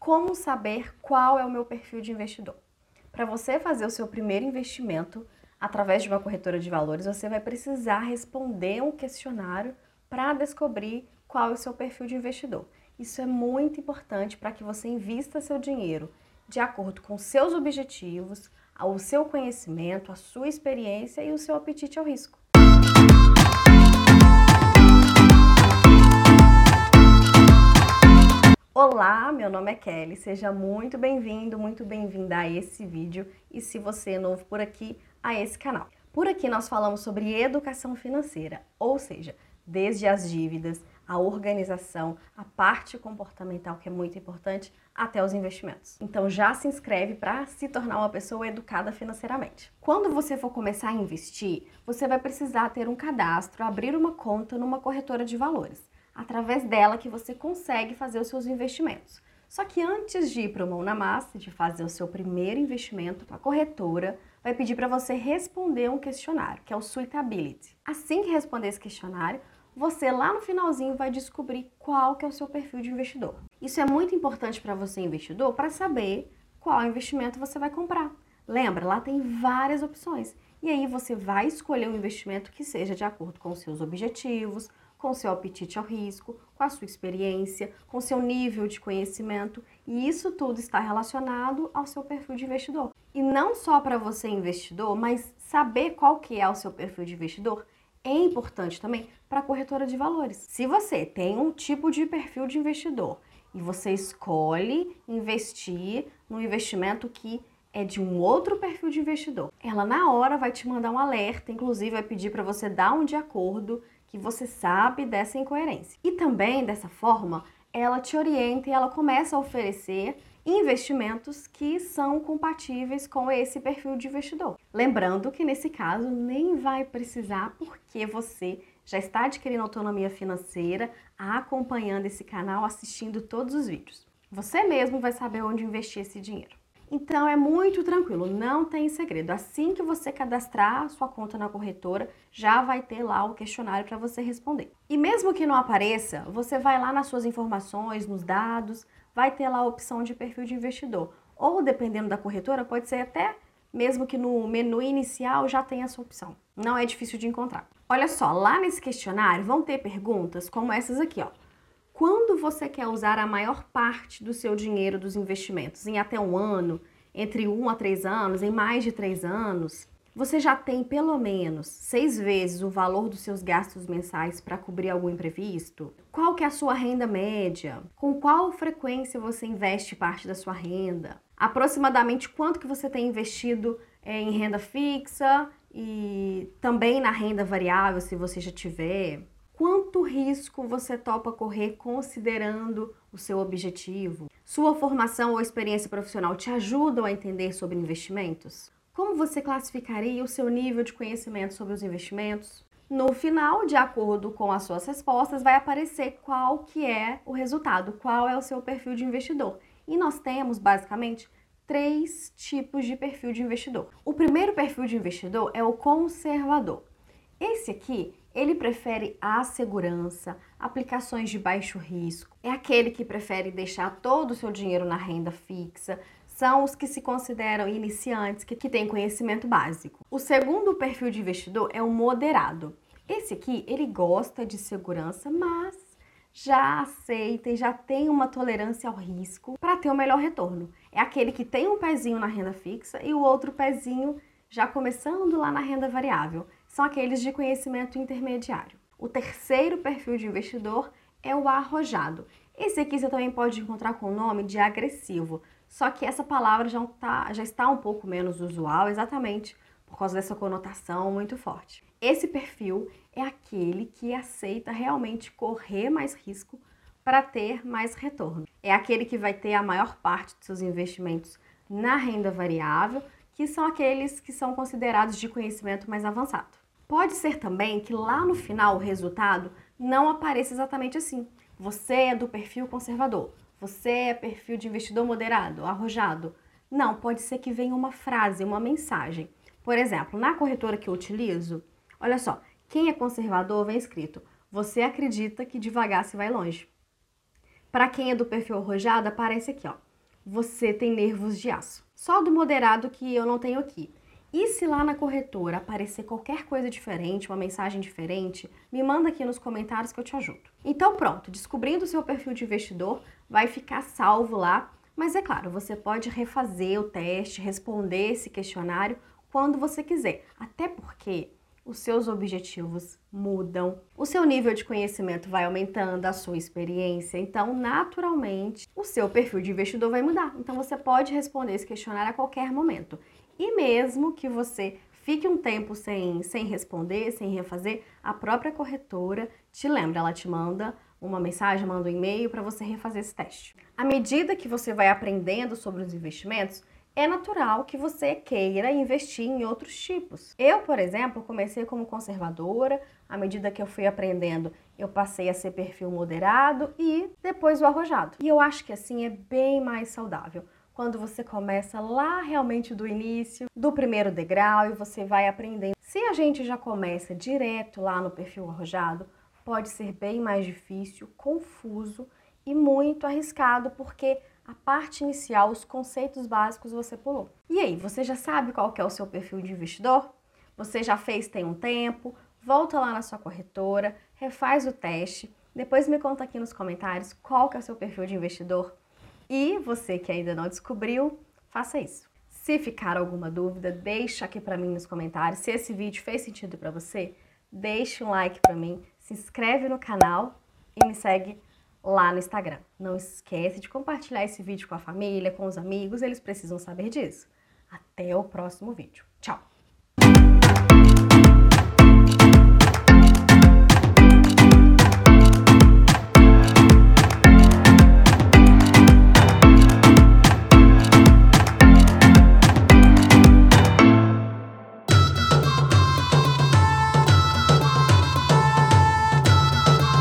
Como saber qual é o meu perfil de investidor? Para você fazer o seu primeiro investimento através de uma corretora de valores, você vai precisar responder um questionário para descobrir qual é o seu perfil de investidor. Isso é muito importante para que você invista seu dinheiro de acordo com seus objetivos, o seu conhecimento, a sua experiência e o seu apetite ao risco. Olá, meu nome é Kelly, seja muito bem-vindo, muito bem-vinda a esse vídeo e se você é novo por aqui, a esse canal. Por aqui nós falamos sobre educação financeira, ou seja, desde as dívidas, a organização, a parte comportamental que é muito importante, até os investimentos. Então já se inscreve para se tornar uma pessoa educada financeiramente. Quando você for começar a investir, você vai precisar ter um cadastro, abrir uma conta numa corretora de valores através dela que você consegue fazer os seus investimentos. Só que antes de ir para o mão na massa, de fazer o seu primeiro investimento, a corretora vai pedir para você responder um questionário, que é o Suitability. Assim que responder esse questionário, você lá no finalzinho vai descobrir qual que é o seu perfil de investidor. Isso é muito importante para você investidor para saber qual investimento você vai comprar. Lembra, lá tem várias opções. E aí você vai escolher um investimento que seja de acordo com os seus objetivos, com seu apetite ao risco, com a sua experiência, com seu nível de conhecimento, e isso tudo está relacionado ao seu perfil de investidor. E não só para você investidor, mas saber qual que é o seu perfil de investidor é importante também para a corretora de valores. Se você tem um tipo de perfil de investidor e você escolhe investir no investimento que é de um outro perfil de investidor, ela na hora vai te mandar um alerta, inclusive vai pedir para você dar um de acordo que você sabe dessa incoerência. E também, dessa forma, ela te orienta e ela começa a oferecer investimentos que são compatíveis com esse perfil de investidor. Lembrando que nesse caso nem vai precisar porque você já está adquirindo autonomia financeira, acompanhando esse canal, assistindo todos os vídeos. Você mesmo vai saber onde investir esse dinheiro. Então é muito tranquilo, não tem segredo. Assim que você cadastrar sua conta na corretora, já vai ter lá o questionário para você responder. E mesmo que não apareça, você vai lá nas suas informações, nos dados, vai ter lá a opção de perfil de investidor. Ou dependendo da corretora, pode ser até mesmo que no menu inicial já tenha essa opção. Não é difícil de encontrar. Olha só, lá nesse questionário vão ter perguntas como essas aqui, ó você quer usar a maior parte do seu dinheiro dos investimentos, em até um ano, entre um a três anos, em mais de três anos, você já tem pelo menos seis vezes o valor dos seus gastos mensais para cobrir algum imprevisto? Qual que é a sua renda média? Com qual frequência você investe parte da sua renda? Aproximadamente quanto que você tem investido é, em renda fixa e também na renda variável, se você já tiver? Quanto risco você topa correr considerando o seu objetivo? Sua formação ou experiência profissional te ajudam a entender sobre investimentos? Como você classificaria o seu nível de conhecimento sobre os investimentos? No final, de acordo com as suas respostas, vai aparecer qual que é o resultado, qual é o seu perfil de investidor. E nós temos basicamente três tipos de perfil de investidor. O primeiro perfil de investidor é o conservador. Esse aqui ele prefere a segurança, aplicações de baixo risco. É aquele que prefere deixar todo o seu dinheiro na renda fixa. São os que se consideram iniciantes, que, que têm conhecimento básico. O segundo perfil de investidor é o moderado. Esse aqui, ele gosta de segurança, mas já aceita e já tem uma tolerância ao risco para ter o melhor retorno. É aquele que tem um pezinho na renda fixa e o outro pezinho já começando lá na renda variável são aqueles de conhecimento intermediário. O terceiro perfil de investidor é o arrojado. Esse aqui você também pode encontrar com o nome de agressivo, só que essa palavra já, tá, já está um pouco menos usual, exatamente por causa dessa conotação muito forte. Esse perfil é aquele que aceita realmente correr mais risco para ter mais retorno. É aquele que vai ter a maior parte dos seus investimentos na renda variável, que são aqueles que são considerados de conhecimento mais avançado. Pode ser também que lá no final o resultado não apareça exatamente assim. Você é do perfil conservador, você é perfil de investidor moderado, arrojado. Não, pode ser que venha uma frase, uma mensagem. Por exemplo, na corretora que eu utilizo, olha só, quem é conservador vem escrito: você acredita que devagar se vai longe. Para quem é do perfil arrojado, aparece aqui, ó. você tem nervos de aço. Só do moderado que eu não tenho aqui. E se lá na corretora aparecer qualquer coisa diferente, uma mensagem diferente, me manda aqui nos comentários que eu te ajudo. Então pronto, descobrindo o seu perfil de investidor, vai ficar salvo lá. Mas é claro, você pode refazer o teste, responder esse questionário quando você quiser. Até porque os seus objetivos mudam, o seu nível de conhecimento vai aumentando, a sua experiência, então naturalmente o seu perfil de investidor vai mudar. Então você pode responder esse questionário a qualquer momento. E mesmo que você fique um tempo sem, sem responder, sem refazer, a própria corretora te lembra, ela te manda uma mensagem, manda um e-mail para você refazer esse teste. À medida que você vai aprendendo sobre os investimentos, é natural que você queira investir em outros tipos. Eu, por exemplo, comecei como conservadora, à medida que eu fui aprendendo, eu passei a ser perfil moderado e depois o arrojado. E eu acho que assim é bem mais saudável. Quando você começa lá realmente do início, do primeiro degrau e você vai aprendendo. Se a gente já começa direto lá no perfil arrojado, pode ser bem mais difícil, confuso e muito arriscado, porque a parte inicial, os conceitos básicos você pulou. E aí, você já sabe qual que é o seu perfil de investidor? Você já fez tem um tempo? Volta lá na sua corretora, refaz o teste, depois me conta aqui nos comentários qual que é o seu perfil de investidor. E você que ainda não descobriu, faça isso. Se ficar alguma dúvida, deixa aqui para mim nos comentários. Se esse vídeo fez sentido para você, deixe um like para mim, se inscreve no canal e me segue lá no Instagram. Não esquece de compartilhar esse vídeo com a família, com os amigos, eles precisam saber disso. Até o próximo vídeo. Tchau!